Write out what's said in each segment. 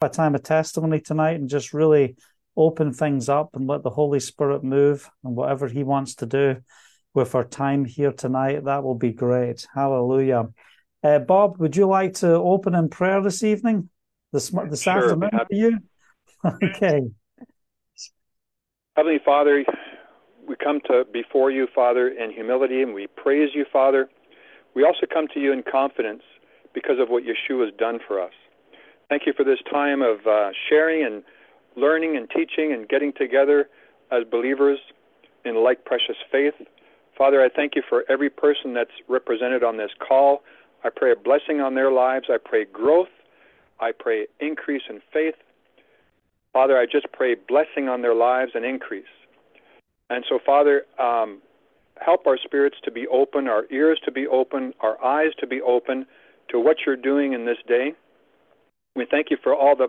a time of testimony tonight and just really open things up and let the Holy Spirit move and whatever He wants to do with our time here tonight, that will be great. Hallelujah. Uh, Bob, would you like to open in prayer this evening? This, this sure, afternoon for you? okay. Heavenly Father, we come to before you, Father, in humility, and we praise you, Father. We also come to you in confidence because of what Yeshua has done for us. Thank you for this time of uh, sharing and learning and teaching and getting together as believers in like precious faith. Father, I thank you for every person that's represented on this call. I pray a blessing on their lives. I pray growth. I pray increase in faith. Father, I just pray blessing on their lives and increase. And so, Father, um, help our spirits to be open, our ears to be open, our eyes to be open to what you're doing in this day. We thank you for all the,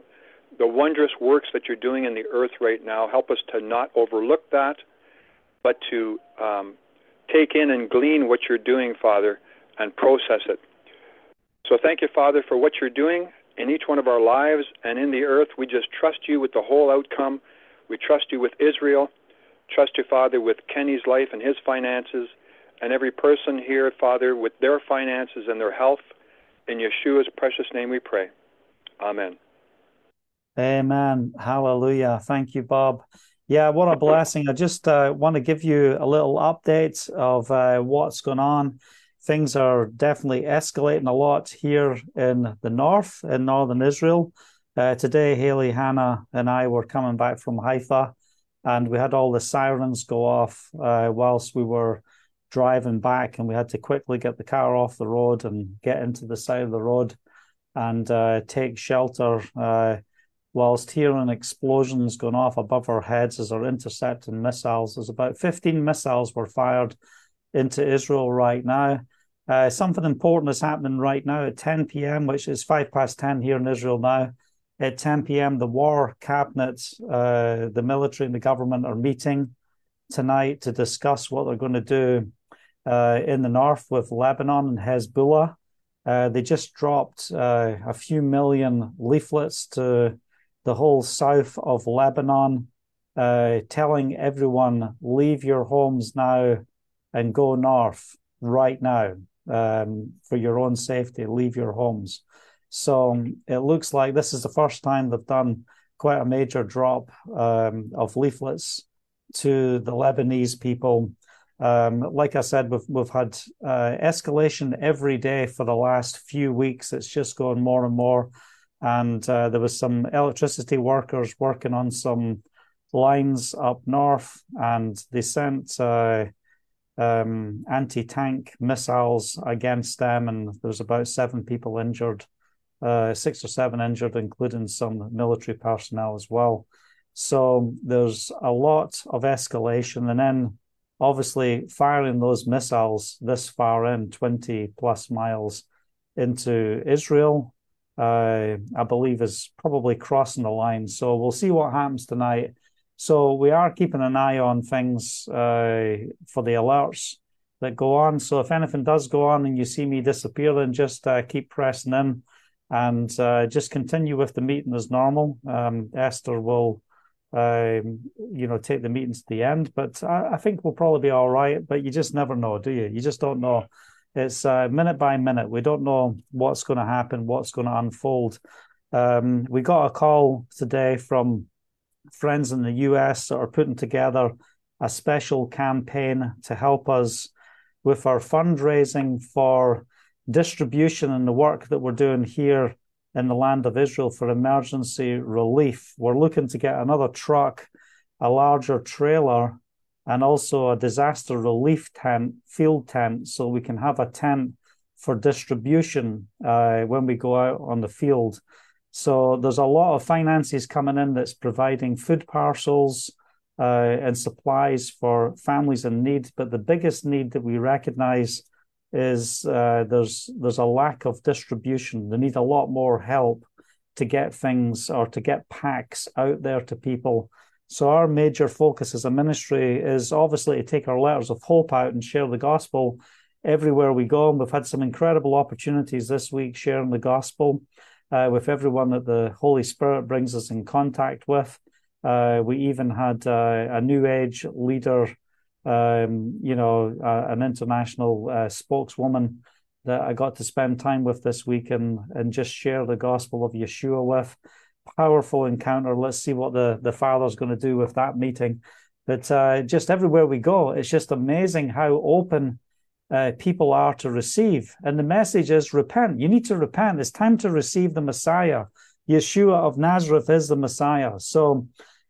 the wondrous works that you're doing in the earth right now. Help us to not overlook that, but to um, take in and glean what you're doing, Father, and process it. So thank you, Father, for what you're doing in each one of our lives and in the earth. We just trust you with the whole outcome. We trust you with Israel. Trust you, Father, with Kenny's life and his finances, and every person here, Father, with their finances and their health. In Yeshua's precious name we pray. Amen. Amen. Hallelujah. Thank you, Bob. Yeah, what a blessing. I just uh, want to give you a little update of uh, what's going on. Things are definitely escalating a lot here in the north, in northern Israel. Uh, today, Haley, Hannah, and I were coming back from Haifa, and we had all the sirens go off uh, whilst we were driving back, and we had to quickly get the car off the road and get into the side of the road and uh, take shelter uh, whilst hearing explosions going off above our heads as they're intercepting missiles. There's about 15 missiles were fired into Israel right now. Uh, something important is happening right now at 10 p.m., which is five past 10 here in Israel now. At 10 p.m., the war cabinet, uh, the military, and the government are meeting tonight to discuss what they're going to do uh, in the north with Lebanon and Hezbollah. Uh, they just dropped uh, a few million leaflets to the whole south of Lebanon, uh, telling everyone, leave your homes now and go north right now um, for your own safety, leave your homes. So it looks like this is the first time they've done quite a major drop um, of leaflets to the Lebanese people um, like I said, we've we've had uh, escalation every day for the last few weeks. It's just going more and more, and uh, there was some electricity workers working on some lines up north, and they sent uh, um, anti-tank missiles against them, and there was about seven people injured, uh, six or seven injured, including some military personnel as well. So there's a lot of escalation, and then obviously firing those missiles this far in 20 plus miles into Israel, uh, I believe is probably crossing the line. So we'll see what happens tonight. So we are keeping an eye on things uh, for the alerts that go on. So if anything does go on and you see me disappear, then just uh, keep pressing in and uh, just continue with the meeting as normal. Um, Esther will um, you know, take the meetings to the end. But I, I, think we'll probably be all right. But you just never know, do you? You just don't know. It's uh, minute by minute. We don't know what's going to happen, what's going to unfold. Um, we got a call today from friends in the US that are putting together a special campaign to help us with our fundraising for distribution and the work that we're doing here in the land of Israel for emergency relief. We're looking to get another truck, a larger trailer, and also a disaster relief tent, field tent, so we can have a tent for distribution uh, when we go out on the field. So there's a lot of finances coming in that's providing food parcels uh, and supplies for families in need. But the biggest need that we recognize is uh, there's there's a lack of distribution. They need a lot more help to get things or to get packs out there to people. So our major focus as a ministry is obviously to take our letters of hope out and share the gospel everywhere we go. And we've had some incredible opportunities this week sharing the gospel. uh, with everyone that the Holy Spirit brings us in contact with. Uh, we even had uh, a New Age leader, um, you know, uh, an international uh, spokeswoman that I got to spend time with this week and, and just share the gospel of Yeshua with. Powerful encounter. Let's see what the, the Father's going to do with that meeting. But uh, just everywhere we go, it's just amazing how open uh, people are to receive. And the message is repent. You need to repent. It's time to receive the Messiah. Yeshua of Nazareth is the Messiah. So,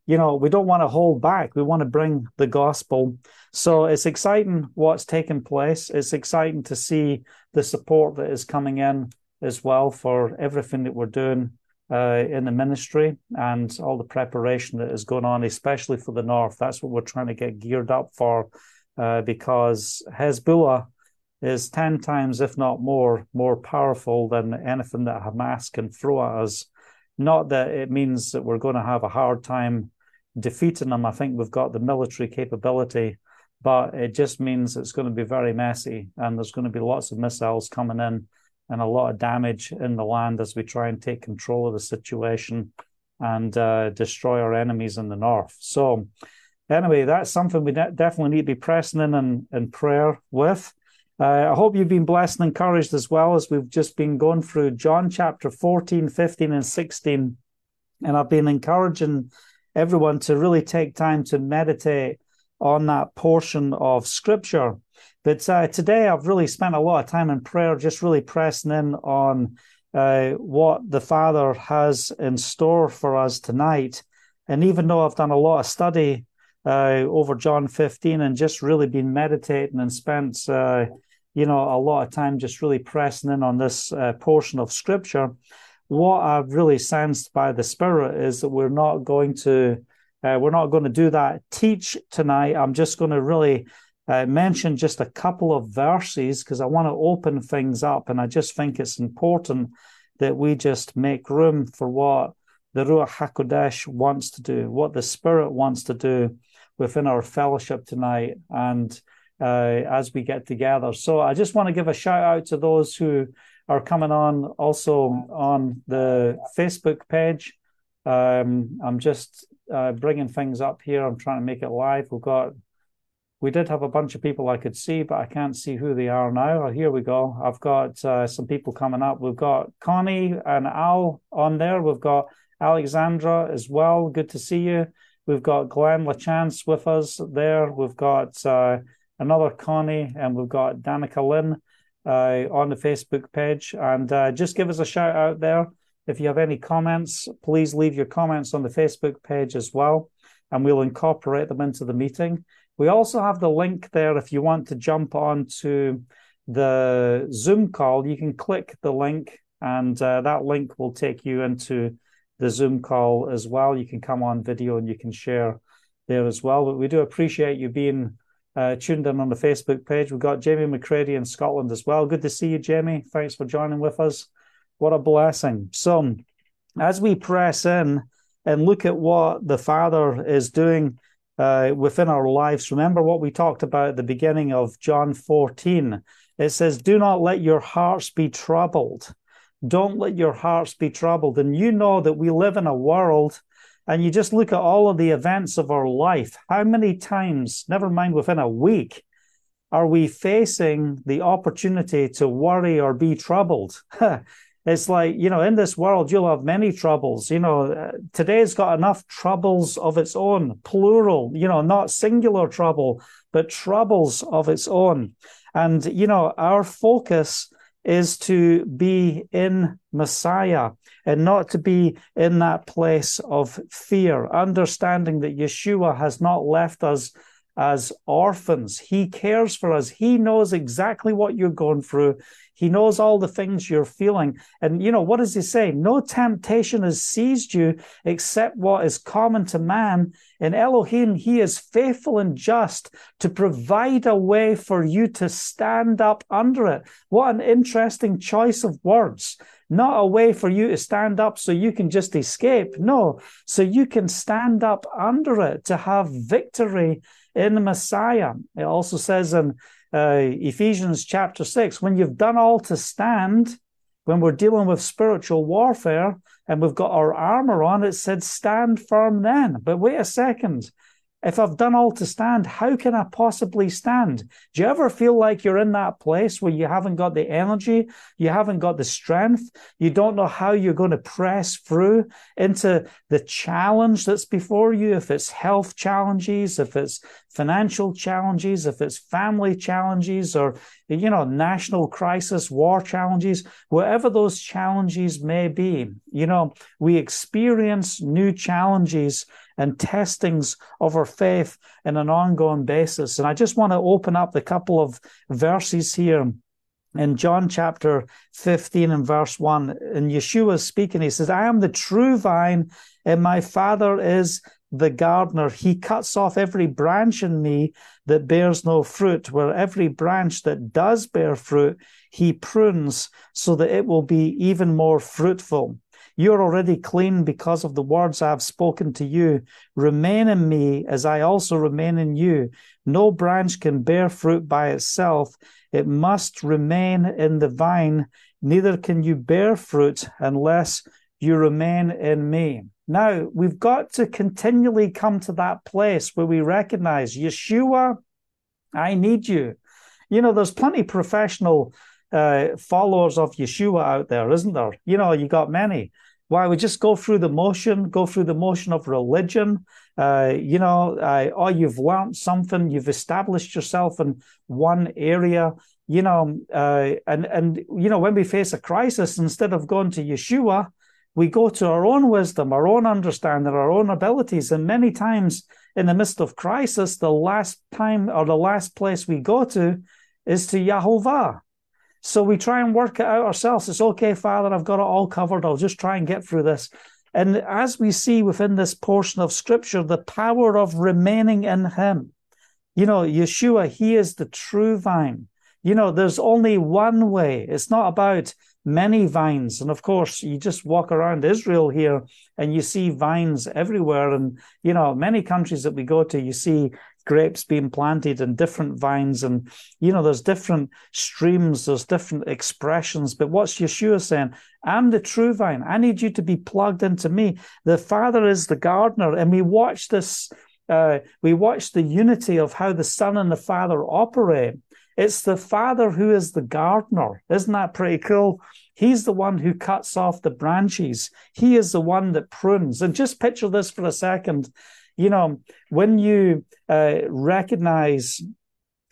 you know, we don't want to hold back. We want to bring the gospel. So it's exciting what's taking place. It's exciting to see the support that is coming in as well for everything that we're doing uh, in the ministry and all the preparation that is going on, especially for the North. That's what we're trying to get geared up for uh, because Hezbollah is 10 times, if not more, more powerful than anything that Hamas can throw at us. Not that it means that we're going to have a hard time defeating them. I think we've got the military capability, but it just means it's going to be very messy and there's going to be lots of missiles coming in and a lot of damage in the land as we try and take control of the situation and uh, destroy our enemies in the north. So, anyway, that's something we de- definitely need to be pressing in and in prayer with. Uh, I hope you've been blessed and encouraged as well as we've just been going through John chapter 14, 15, and 16. And I've been encouraging everyone to really take time to meditate on that portion of scripture. But uh, today I've really spent a lot of time in prayer, just really pressing in on uh, what the Father has in store for us tonight. And even though I've done a lot of study uh, over John 15 and just really been meditating and spent, uh, you know, a lot of time just really pressing in on this uh, portion of Scripture, what I've really sensed by the Spirit is that we're not going to uh, we're not going to do that teach tonight. I'm just going to really uh, mention just a couple of verses because I want to open things up, and I just think it's important that we just make room for what the Ruach Hakodesh wants to do, what the Spirit wants to do within our fellowship tonight, and uh, as we get together. So I just want to give a shout out to those who are coming on also on the Facebook page. Um, I'm just uh, bringing things up here. I'm trying to make it live. We've got, we did have a bunch of people I could see, but I can't see who they are now. Oh, here we go. I've got uh, some people coming up. We've got Connie and Al on there. We've got Alexandra as well. Good to see you. We've got Glenn LaChance with us there. We've got uh, another Connie, and we've got Danica Lynn on the Facebook page. And uh, just give us a shout out there if you have any comments, please leave your comments on the Facebook page as well, and we'll incorporate them into the meeting. We also have the link there if you want to jump on to the Zoom call. You can click the link, and uh, that link will take you into the Zoom call as well. You can come on video and you can share there as well. But we do appreciate you being uh, tuned in on the Facebook page. We've got Jamie McCready in Scotland as well. Good to see you, Jamie. Thanks for joining with us. What a blessing. So, as we press in and look at what the Father is doing uh, within our lives, remember what we talked about at the beginning of John 14. It says, Do not let your hearts be troubled. Don't let your hearts be troubled. And you know that we live in a world, and you just look at all of the events of our life. How many times, never mind within a week, are we facing the opportunity to worry or be troubled? It's like, you know, in this world, you'll have many troubles. You know, uh, today's got enough troubles of its own, plural, you know, not singular trouble, but troubles of its own. And, you know, our focus is to be in Messiah and not to be in that place of fear, understanding that Yeshua has not left us as orphans. He cares for us. He knows exactly what you're going through. He knows all the things you're feeling. And, you know, what does he say? No temptation has seized you except what is common to man. In Elohim, he is faithful and just to provide a way for you to stand up under it. What an interesting choice of words not a way for you to stand up so you can just escape. No, so you can stand up under it to have victory in the Messiah. It also says in uh, Ephesians chapter 6 when you've done all to stand, when we're dealing with spiritual warfare and we've got our armor on, it said stand firm then. But wait a second. If I've done all to stand, how can I possibly stand? Do you ever feel like you're in that place where you haven't got the energy, you haven't got the strength, you don't know how you're going to press through into the challenge that's before you? If it's health challenges, if it's financial challenges, if it's family challenges, or, you know, national crisis, war challenges, whatever those challenges may be, you know, we experience new challenges and testings of our faith in an ongoing basis. And I just want to open up the couple of verses here in John chapter 15 and verse 1. And Yeshua is speaking, he says, I am the true vine, and my Father is the gardener. He cuts off every branch in me that bears no fruit, where every branch that does bear fruit, he prunes so that it will be even more fruitful. You're already clean because of the words I have spoken to you. Remain in me as I also remain in you. No branch can bear fruit by itself. It must remain in the vine. Neither can you bear fruit unless you remain in me. Now, we've got to continually come to that place where we recognize Yeshua, I need you. You know, there's plenty professional uh, followers of Yeshua out there, isn't there? You know, you got many. Why we just go through the motion, go through the motion of religion. Uh, you know, uh, or you've learned something, you've established yourself in one area. You know, uh, and and you know when we face a crisis, instead of going to Yeshua, we go to our own wisdom, our own understanding, our own abilities. And many times in the midst of crisis, the last time or the last place we go to is to Yahovah. So we try and work it out ourselves. It's okay, Father, I've got it all covered. I'll just try and get through this. And as we see within this portion of scripture, the power of remaining in Him. You know, Yeshua, He is the true vine. You know, there's only one way. It's not about many vines. And of course, you just walk around Israel here and you see vines everywhere. And, you know, many countries that we go to, you see grapes being planted and different vines. And, you know, there's different streams, there's different expressions. But what's Yeshua saying? I'm the true vine. I need you to be plugged into me. The Father is the gardener. And we watch this, uh, we watch the unity of how the Son and the Father operate. It's the Father who is the gardener. Isn't that pretty cool? He's the one who cuts off the branches. He is the one that prunes. And just picture this for a second. You know, when you uh, recognize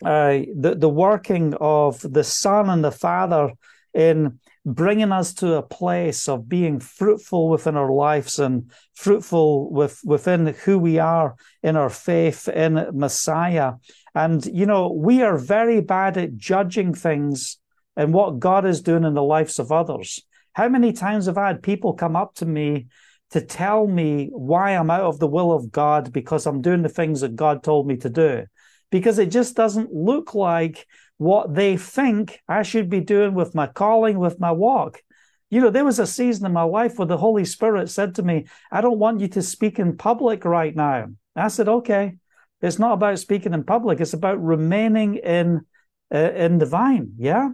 uh, the, the working of the Son and the Father in bringing us to a place of being fruitful within our lives and fruitful with, within who we are in our faith in Messiah. And, you know, we are very bad at judging things and what God is doing in the lives of others. How many times have I had people come up to me to tell me why I'm out of the will of God because I'm doing the things that God told me to do? Because it just doesn't look like what they think I should be doing with my calling, with my walk. You know, there was a season in my life where the Holy Spirit said to me, I don't want you to speak in public right now. I said, okay. It's not about speaking in public. It's about remaining in uh, in the vine. Yeah.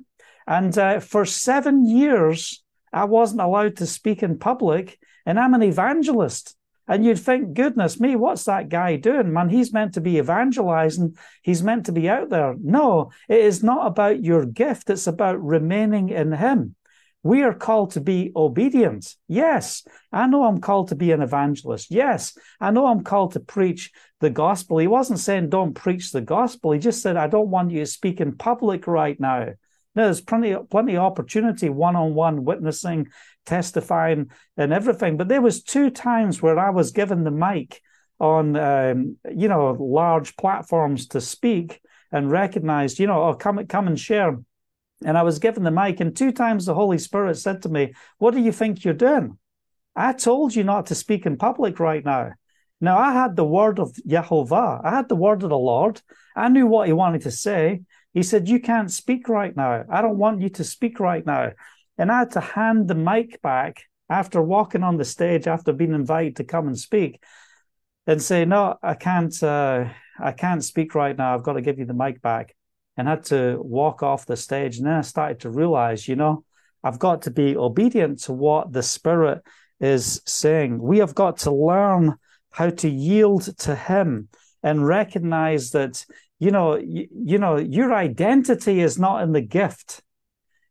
And uh, for seven years, I wasn't allowed to speak in public, and I'm an evangelist. And you'd think, goodness me, what's that guy doing? Man, he's meant to be evangelizing. He's meant to be out there. No, it is not about your gift. It's about remaining in him. We are called to be obedient. Yes, I know I'm called to be an evangelist. Yes, I know I'm called to preach the gospel. He wasn't saying don't preach the gospel. He just said, I don't want you to speak in public right now. there's plenty, plenty of opportunity, one-on-one witnessing, testifying, and everything. But there was two times where I was given the mic on, um, you know, large platforms to speak and recognized, you know, oh, come, come and share and I was given the mic, and two times the Holy Spirit said to me, What do you think you're doing? I told you not to speak in public right now. Now, I had the word of Jehovah, I had the word of the Lord. I knew what he wanted to say. He said, You can't speak right now. I don't want you to speak right now. And I had to hand the mic back after walking on the stage, after being invited to come and speak, and say, No, I can't. Uh, I can't speak right now. I've got to give you the mic back and had to walk off the stage. And then I started to realize, you know, I've got to be obedient to what the Spirit is saying. We have got to learn how to yield to Him and recognize that, you know, you, you know, your identity is not in the gift.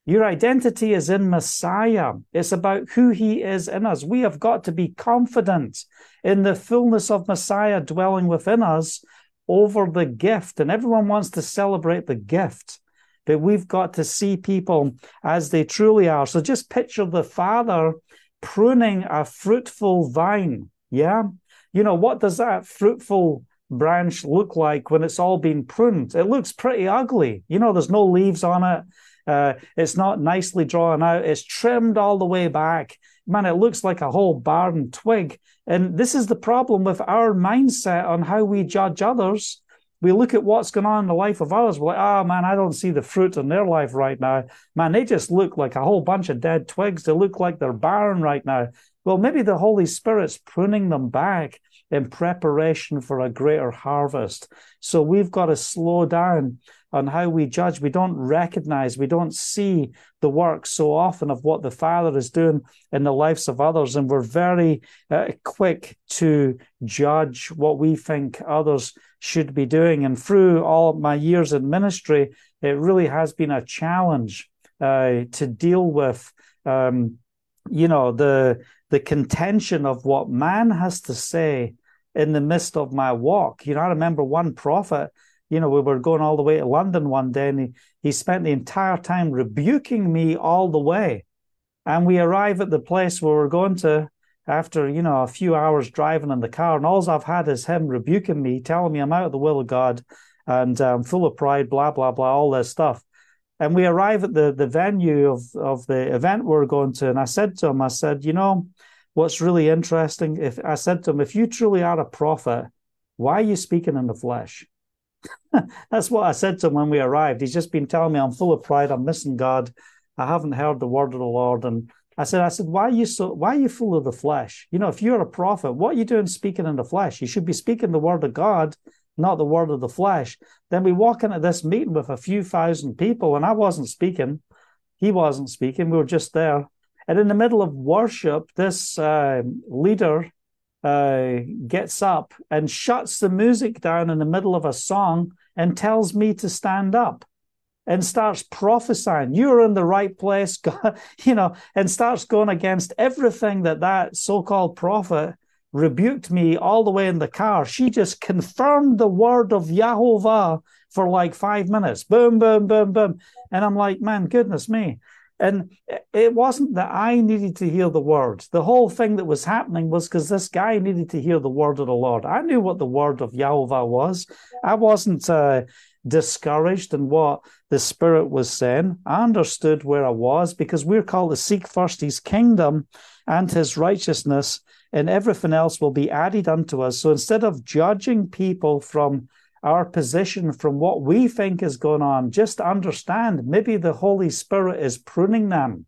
Your identity is in Messiah. It's about who he is in us. We have got to be confident in the fullness of Messiah dwelling within us over the gift. And everyone wants to celebrate the gift, but we've got to see people as they truly are. So just picture the Father pruning a fruitful vine. Yeah. You know, what does that fruitful branch look like when it's all been pruned? It looks pretty ugly. You know, there's no leaves on it. Uh, it's not nicely drawn out. It's trimmed all the way back. Man, it looks like a whole barren twig. And this is the problem with our mindset on how we judge others. We look at what's going on in the life of others. We're like, oh man, I don't see the fruit in their life right now. Man, they just look like a whole bunch of dead twigs. They look like they're barren right now. Well, maybe the Holy Spirit's pruning them back in preparation for a greater harvest. So we've got to slow down on how we judge. We don't recognize, we don't see the work so often of what the Father is doing in the lives of others. And we're very uh, quick to judge what we think others should be doing. And through all my years in ministry, it really has been a challenge uh, to deal with. Um, you know the the contention of what man has to say in the midst of my walk. You know, I remember one prophet you know, we were going all the way to London one day and he, he spent the entire time rebuking me all the way. And we arrive at the place where we're going to after, you know, a few hours driving in the car. And all I've had is him rebuking me, telling me I'm out of the will of God and I'm um, full of pride, blah, blah, blah, all this stuff. And we arrive at the, the venue of, of the event we're going to. And I said to him, I said, you know, what's really interesting? If I said to him, if you truly are a prophet, why are you speaking in the flesh? That's what I said to him when we arrived. He's just been telling me I'm full of pride. I'm missing God. I haven't heard the word of the Lord. And I said, I said, why are you so? Why are you full of the flesh? You know, if you're a prophet, what are you doing speaking in the flesh? You should be speaking the word of God, not the word of the flesh. Then we walk into this meeting with a few thousand people, and I wasn't speaking. He wasn't speaking. We were just there. And in the middle of worship, this uh, leader uh, gets up and shuts the music down in the middle of a song and tells me to stand up and starts prophesying you're in the right place God, you know and starts going against everything that that so-called prophet rebuked me all the way in the car. She just confirmed the word of Yahovah for like five minutes. Boom boom boom boom. And i'm like man goodness me and it wasn't that I needed to hear the word. The whole thing that was happening was because this guy needed to hear the word of the Lord. I knew what the word of Yahweh was. I wasn't uh, discouraged in what the Spirit was saying. I understood where I was because we're called to seek first his kingdom and his righteousness, and everything else will be added unto us. So instead of judging people from our position from what we think is going on. Just understand maybe the Holy Spirit is pruning them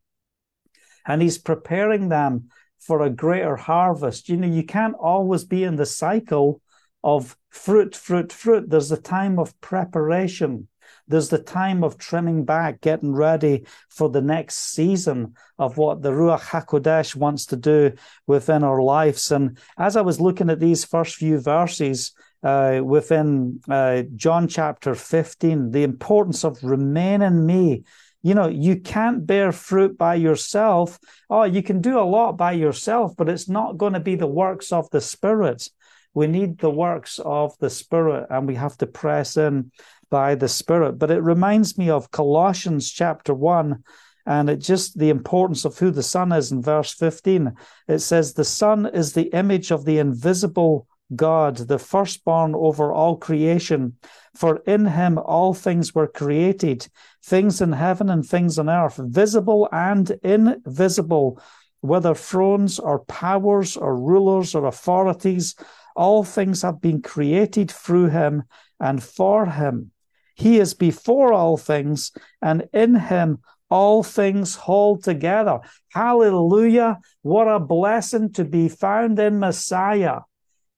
and He's preparing them for a greater harvest. You know, you can't always be in the cycle of fruit, fruit, fruit. There's a time of preparation. There's the time of trimming back, getting ready for the next season of what the Ruach HaKodesh wants to do within our lives. And as I was looking at these first few verses, uh, within uh, John chapter 15, the importance of remain in me. You know, you can't bear fruit by yourself. Oh, you can do a lot by yourself, but it's not going to be the works of the Spirit. We need the works of the Spirit, and we have to press in by the Spirit. But it reminds me of Colossians chapter 1 and it just the importance of who the Son is in verse 15. It says, The Son is the image of the invisible God, the firstborn over all creation. For in him all things were created, things in heaven and things on earth, visible and invisible, whether thrones or powers or rulers or authorities, all things have been created through him and for him. He is before all things, and in him all things hold together. Hallelujah. What a blessing to be found in Messiah.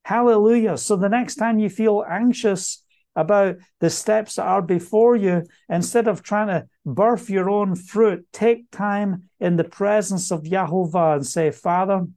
Hallelujah. So the next time you feel anxious about the steps that are before you, instead of trying to birth your own fruit. Take time in the presence of Yahovah and say, Father,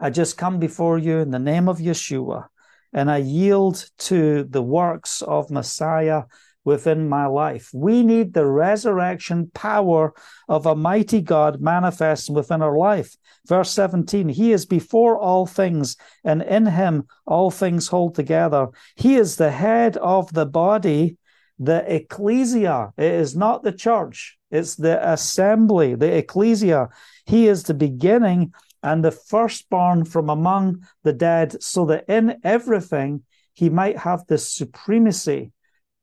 I just come before you in the name of Yeshua, and I yield to the works of Messiah within my life. We need the resurrection power of a mighty God manifesting within our life. Verse 17 He is before all things, and in him all things hold together. He is the head of the body, the ecclesia. It is not the church, it's the assembly, the ecclesia. He is the beginning and the firstborn from among the dead, so that in everything he might have the supremacy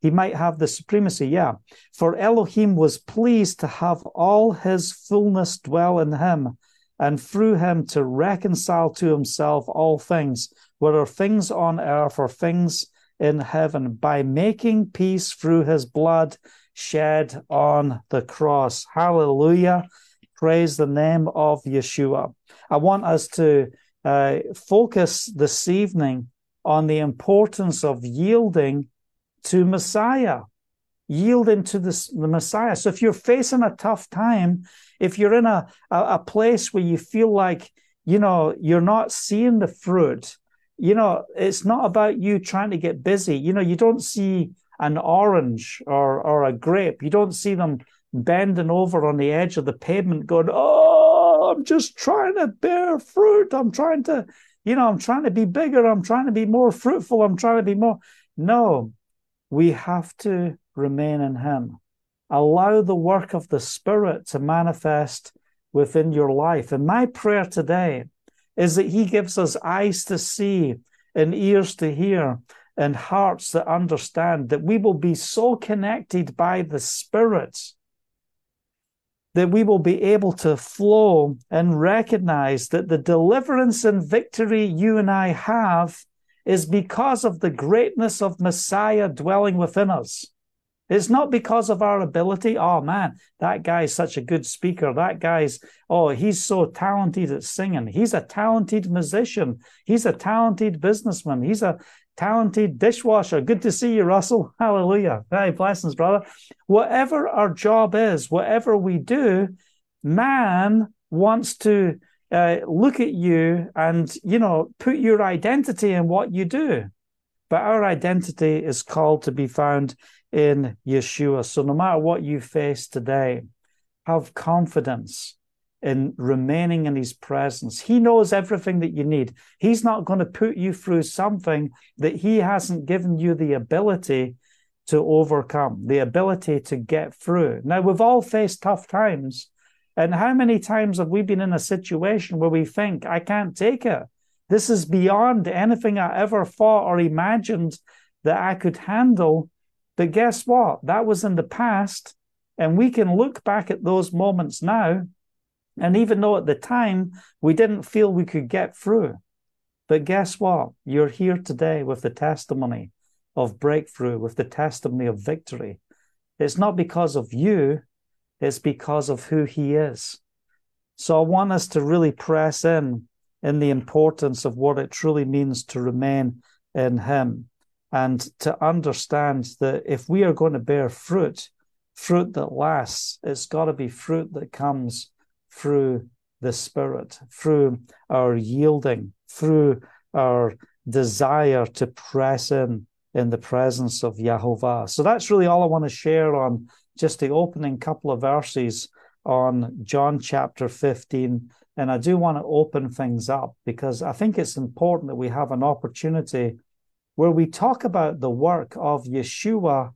he might have the supremacy, yeah. For Elohim was pleased to have all his fullness dwell in him, and through him to reconcile to himself all things, whether things on earth or things in heaven, by making peace through his blood shed on the cross. Hallelujah. Praise the name of Yeshua. I want us to uh, focus this evening on the importance of yielding to Messiah, yielding to the, the Messiah. So if you're facing a tough time, if you're in a, a, a place where you feel like, you know, you're not seeing the fruit, you know, it's not about you trying to get busy. You know, you don't see an orange or, or a grape. You don't see them bending over on the edge of the pavement going, Oh, I'm just trying to bear fruit. I'm trying to, you know, I'm trying to be bigger. I'm trying to be more fruitful. I'm trying to be more. No, we have to remain in Him. Allow the work of the Spirit to manifest within your life. And my prayer today is that He gives us eyes to see and ears to hear and hearts that understand that we will be so connected by the Spirit that we will be able to flow and recognize that the deliverance and victory you and I have is because of the greatness of Messiah dwelling within us. It's not because of our ability. Oh man, that guy's such a good speaker. That guy's, oh, he's so talented at singing. He's a talented musician. He's a talented businessman. He's a talented dishwasher. Good to see you, Russell. Hallelujah. Hey, blessings, brother. Whatever our job is, whatever we do, man wants to uh, look at you and, you know, put your identity in what you do. But our identity is called to be found in Yeshua. So no matter what you face today, have confidence in remaining in his presence. He knows everything that you need. He's not going to put you through something that he hasn't given you the ability to overcome, the ability to get through. Now, we've all faced tough times. And how many times have we been in a situation where we think, I can't take it? This is beyond anything I ever thought or imagined that I could handle. But guess what? That was in the past. And we can look back at those moments now. And even though at the time we didn't feel we could get through, but guess what? You're here today with the testimony of breakthrough, with the testimony of victory. It's not because of you, it's because of who he is. So I want us to really press in in the importance of what it truly means to remain in him and to understand that if we are going to bear fruit, fruit that lasts, it's got to be fruit that comes through the Spirit, through our yielding, through our desire to press in in the presence of Yahovah. So that's really all I want to share on just the opening couple of verses on John chapter 15. And I do want to open things up because I think it's important that we have an opportunity where we talk about the work of Yeshua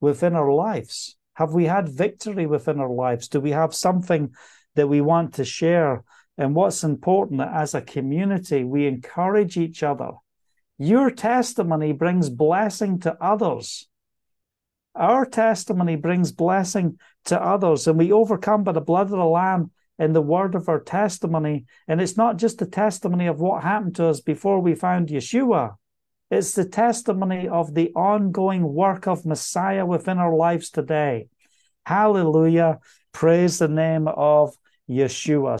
within our lives. Have we had victory within our lives? Do we have something that we want to share? And what's important that as a community, we encourage each other. Your testimony brings blessing to others. Our testimony brings blessing to others, and we overcome by the blood of the Lamb and the word of our testimony. And it's not just the testimony of what happened to us before we found Yeshua, it's the testimony of the ongoing work of Messiah within our lives today. Hallelujah. Praise the name of Yeshua.